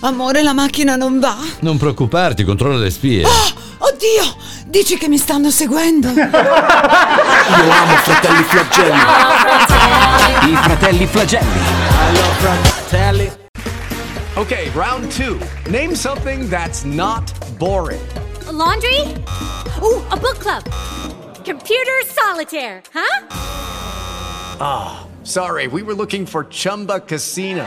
Amore, la macchina non va. Non preoccuparti, controlla le spie. Oddio, dici che mi stanno seguendo. Io amo fratelli flagelli. I fratelli flagelli. Okay, round two. Name something that's not boring. A laundry? Ooh, a book club. Computer solitaire, huh? Sorry, we were looking for Chumba Casino.